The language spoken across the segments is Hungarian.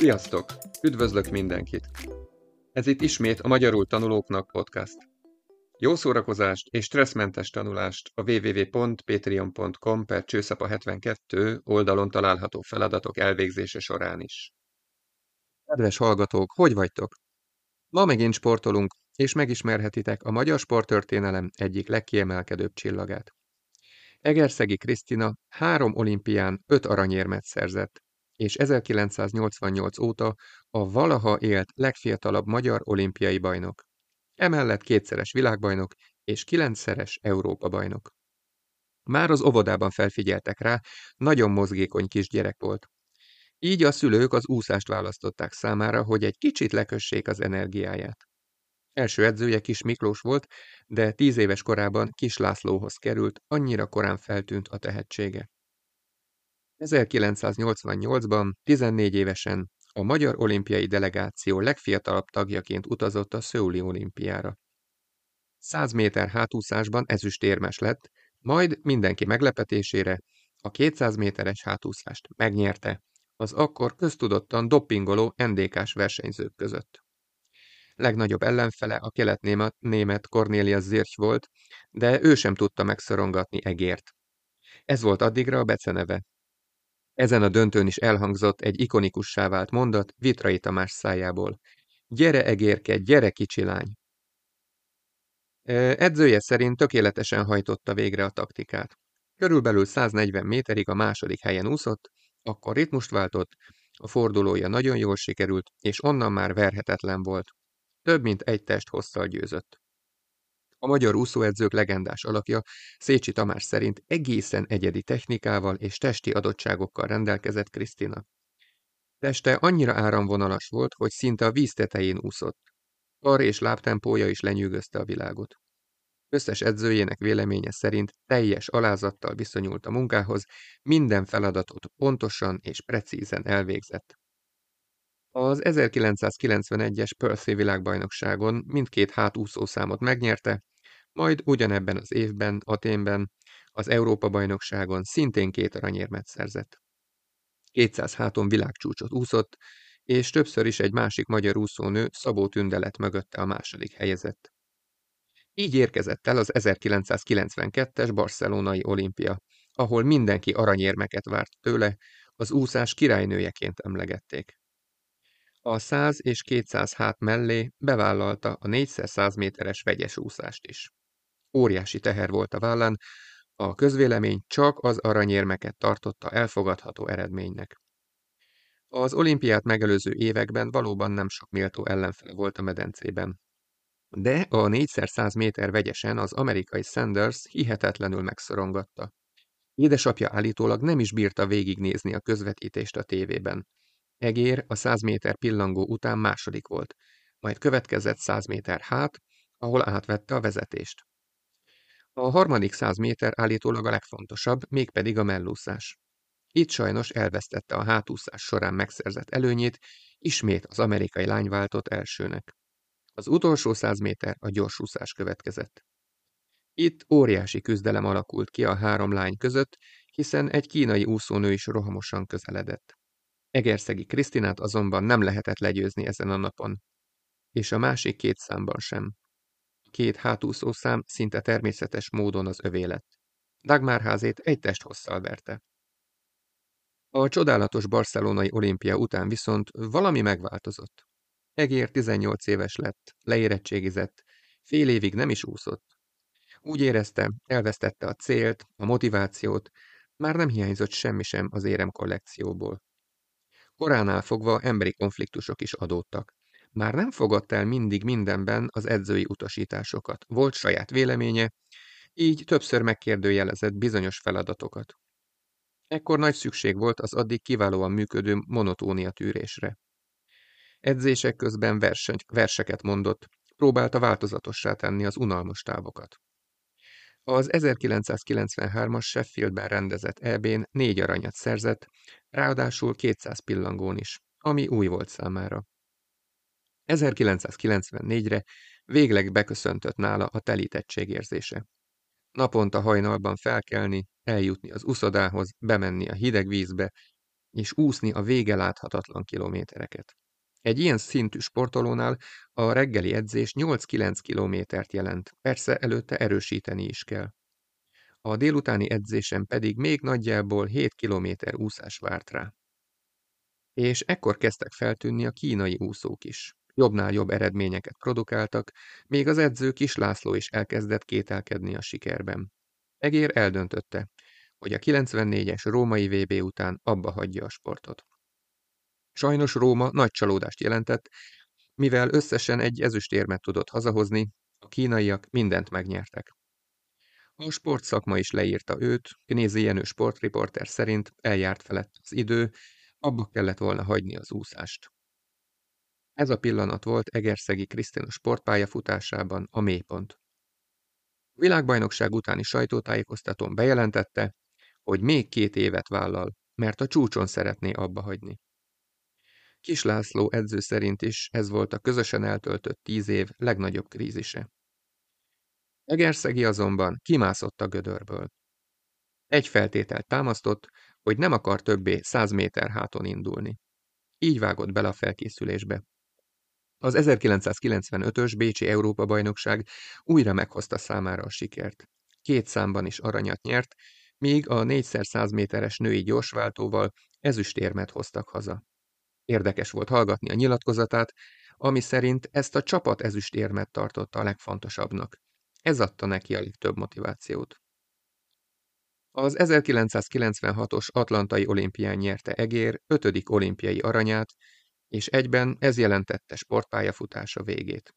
Sziasztok! Üdvözlök mindenkit! Ez itt ismét a Magyarul Tanulóknak podcast. Jó szórakozást és stresszmentes tanulást a www.patreon.com per csőszapa 72 oldalon található feladatok elvégzése során is. Kedves hallgatók, hogy vagytok? Ma megint sportolunk, és megismerhetitek a magyar sporttörténelem egyik legkiemelkedőbb csillagát. Egerszegi Krisztina három olimpián öt aranyérmet szerzett, és 1988 óta a valaha élt legfiatalabb magyar olimpiai bajnok. Emellett kétszeres világbajnok és kilencszeres Európa-bajnok. Már az óvodában felfigyeltek rá, nagyon mozgékony kisgyerek volt. Így a szülők az úszást választották számára, hogy egy kicsit lekössék az energiáját. Első edzője Kis Miklós volt, de tíz éves korában Kis Lászlóhoz került, annyira korán feltűnt a tehetsége. 1988-ban, 14 évesen a Magyar Olimpiai Delegáció legfiatalabb tagjaként utazott a Szöuli olimpiára. 100 méter hátúszásban ezüstérmes lett, majd mindenki meglepetésére a 200 méteres hátúszást megnyerte, az akkor köztudottan doppingoló NDK-s versenyzők között. Legnagyobb ellenfele a kelet-német Cornelia Zirch volt, de ő sem tudta megszorongatni Egért. Ez volt addigra a beceneve, ezen a döntőn is elhangzott egy ikonikussá vált mondat Vitrai Tamás szájából. Gyere egérke, gyere kicsi lány! Edzője szerint tökéletesen hajtotta végre a taktikát. Körülbelül 140 méterig a második helyen úszott, akkor ritmust váltott, a fordulója nagyon jól sikerült, és onnan már verhetetlen volt. Több mint egy test hosszal győzött. A magyar úszóedzők legendás alakja Szécsi Tamás szerint egészen egyedi technikával és testi adottságokkal rendelkezett Krisztina. Teste annyira áramvonalas volt, hogy szinte a víz tetején úszott. Kar és lábtempója is lenyűgözte a világot. Összes edzőjének véleménye szerint teljes alázattal viszonyult a munkához, minden feladatot pontosan és precízen elvégzett. Az 1991-es Perthy világbajnokságon mindkét hátúszószámot megnyerte, majd ugyanebben az évben, Aténben, az Európa-bajnokságon szintén két aranyérmet szerzett. 200 háton világcsúcsot úszott, és többször is egy másik magyar úszónő Szabó Tünde lett mögötte a második helyezett. Így érkezett el az 1992-es barcelonai olimpia, ahol mindenki aranyérmeket várt tőle, az úszás királynőjeként emlegették. A 100 és 200 hát mellé bevállalta a 4x100 méteres vegyes úszást is. Óriási teher volt a vállán, a közvélemény csak az aranyérmeket tartotta elfogadható eredménynek. Az olimpiát megelőző években valóban nem sok méltó ellenfele volt a medencében. De a 4x100 méter vegyesen az amerikai Sanders hihetetlenül megszorongatta. Édesapja állítólag nem is bírta végignézni a közvetítést a tévében. Egér a 100 méter pillangó után második volt, majd következett 100 méter hát, ahol átvette a vezetést. A harmadik száz méter állítólag a legfontosabb, mégpedig a mellúszás. Itt sajnos elvesztette a hátúszás során megszerzett előnyét, ismét az amerikai lány váltott elsőnek. Az utolsó száz méter a gyorsúszás következett. Itt óriási küzdelem alakult ki a három lány között, hiszen egy kínai úszónő is rohamosan közeledett. Egerszegi Krisztinát azonban nem lehetett legyőzni ezen a napon. És a másik két számban sem két hátúszó szám szinte természetes módon az övé lett. Dagmar házét egy test hosszal verte. A csodálatos barcelonai olimpia után viszont valami megváltozott. Egér 18 éves lett, leérettségizett, fél évig nem is úszott. Úgy érezte, elvesztette a célt, a motivációt, már nem hiányzott semmi sem az érem kollekcióból. Koránál fogva emberi konfliktusok is adódtak. Már nem fogadta el mindig mindenben az edzői utasításokat, volt saját véleménye, így többször megkérdőjelezett bizonyos feladatokat. Ekkor nagy szükség volt az addig kiválóan működő monotónia tűrésre. Edzések közben verseny, verseket mondott, próbálta változatossá tenni az unalmas távokat. Az 1993-as Sheffieldben rendezett EB-n négy aranyat szerzett, ráadásul 200 pillangón is, ami új volt számára. 1994-re végleg beköszöntött nála a telítettség érzése. Naponta hajnalban felkelni, eljutni az uszodához, bemenni a hideg vízbe, és úszni a vége láthatatlan kilométereket. Egy ilyen szintű sportolónál a reggeli edzés 8-9 kilométert jelent, persze előtte erősíteni is kell. A délutáni edzésen pedig még nagyjából 7 kilométer úszás várt rá. És ekkor kezdtek feltűnni a kínai úszók is. Jobbnál jobb eredményeket produkáltak, még az edző Kis László is elkezdett kételkedni a sikerben. Egér eldöntötte, hogy a 94-es római VB után abba hagyja a sportot. Sajnos Róma nagy csalódást jelentett, mivel összesen egy ezüstérmet tudott hazahozni, a kínaiak mindent megnyertek. A sportszakma is leírta őt, Knézi Jenő sportriporter szerint eljárt felett az idő, abba kellett volna hagyni az úszást. Ez a pillanat volt Egerszegi Krisztina sportpályafutásában a mélypont. A világbajnokság utáni sajtótájékoztatón bejelentette, hogy még két évet vállal, mert a csúcson szeretné abba hagyni. Kis László edző szerint is ez volt a közösen eltöltött tíz év legnagyobb krízise. Egerszegi azonban kimászott a gödörből. Egy feltételt támasztott, hogy nem akar többé száz méter háton indulni. Így vágott bele a felkészülésbe. Az 1995-ös Bécsi Európa-bajnokság újra meghozta számára a sikert. Két számban is aranyat nyert, míg a 4x100 méteres női gyorsváltóval ezüstérmet hoztak haza. Érdekes volt hallgatni a nyilatkozatát, ami szerint ezt a csapat ezüstérmet tartotta a legfontosabbnak. Ez adta neki a legtöbb motivációt. Az 1996-os Atlantai olimpián nyerte Egér ötödik olimpiai aranyát, és egyben ez jelentette sportpályafutása végét.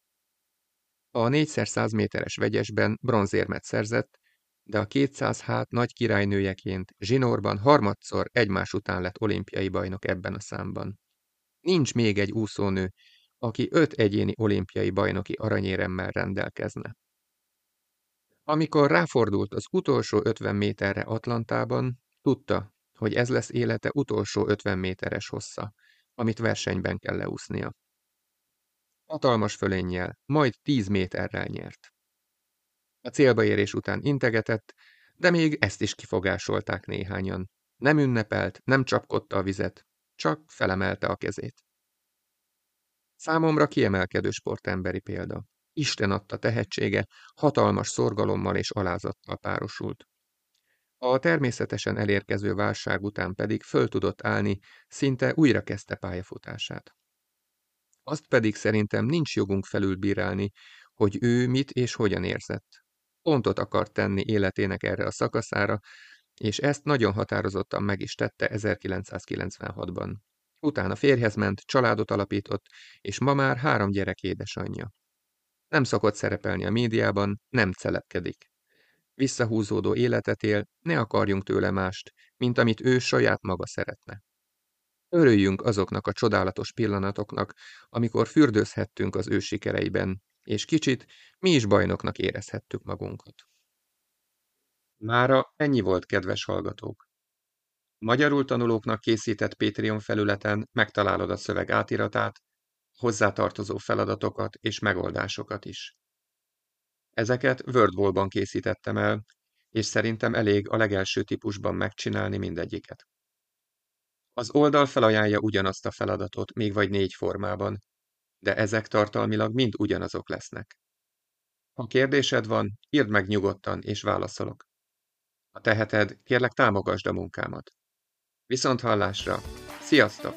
A 4x100 méteres vegyesben bronzérmet szerzett, de a 200 hát nagy királynőjeként zsinórban harmadszor egymás után lett olimpiai bajnok ebben a számban. Nincs még egy úszónő, aki öt egyéni olimpiai bajnoki aranyéremmel rendelkezne. Amikor ráfordult az utolsó 50 méterre Atlantában, tudta, hogy ez lesz élete utolsó 50 méteres hossza, amit versenyben kell leúsznia. Hatalmas fölénnyel, majd 10 méterrel nyert. A célba érés után integetett, de még ezt is kifogásolták néhányan. Nem ünnepelt, nem csapkodta a vizet, csak felemelte a kezét. Számomra kiemelkedő sportemberi példa. Isten adta tehetsége, hatalmas szorgalommal és alázattal párosult. A természetesen elérkező válság után pedig föl tudott állni, szinte újra kezdte pályafutását. Azt pedig szerintem nincs jogunk felülbírálni, hogy ő mit és hogyan érzett. Pontot akart tenni életének erre a szakaszára, és ezt nagyon határozottan meg is tette 1996-ban. Utána férjhez ment, családot alapított, és ma már három gyerek édesanyja. Nem szokott szerepelni a médiában, nem celepkedik. Visszahúzódó életet él, ne akarjunk tőle mást, mint amit ő saját maga szeretne. Örüljünk azoknak a csodálatos pillanatoknak, amikor fürdőzhettünk az ő sikereiben, és kicsit mi is bajnoknak érezhettük magunkat. Mára ennyi volt, kedves hallgatók. Magyarul tanulóknak készített Patreon felületen megtalálod a szöveg átiratát, hozzátartozó feladatokat és megoldásokat is. Ezeket WordWall-ban készítettem el, és szerintem elég a legelső típusban megcsinálni mindegyiket. Az oldal felajánlja ugyanazt a feladatot, még vagy négy formában, de ezek tartalmilag mind ugyanazok lesznek. Ha kérdésed van, írd meg nyugodtan, és válaszolok. Ha teheted, kérlek támogasd a munkámat. Viszont hallásra! Sziasztok!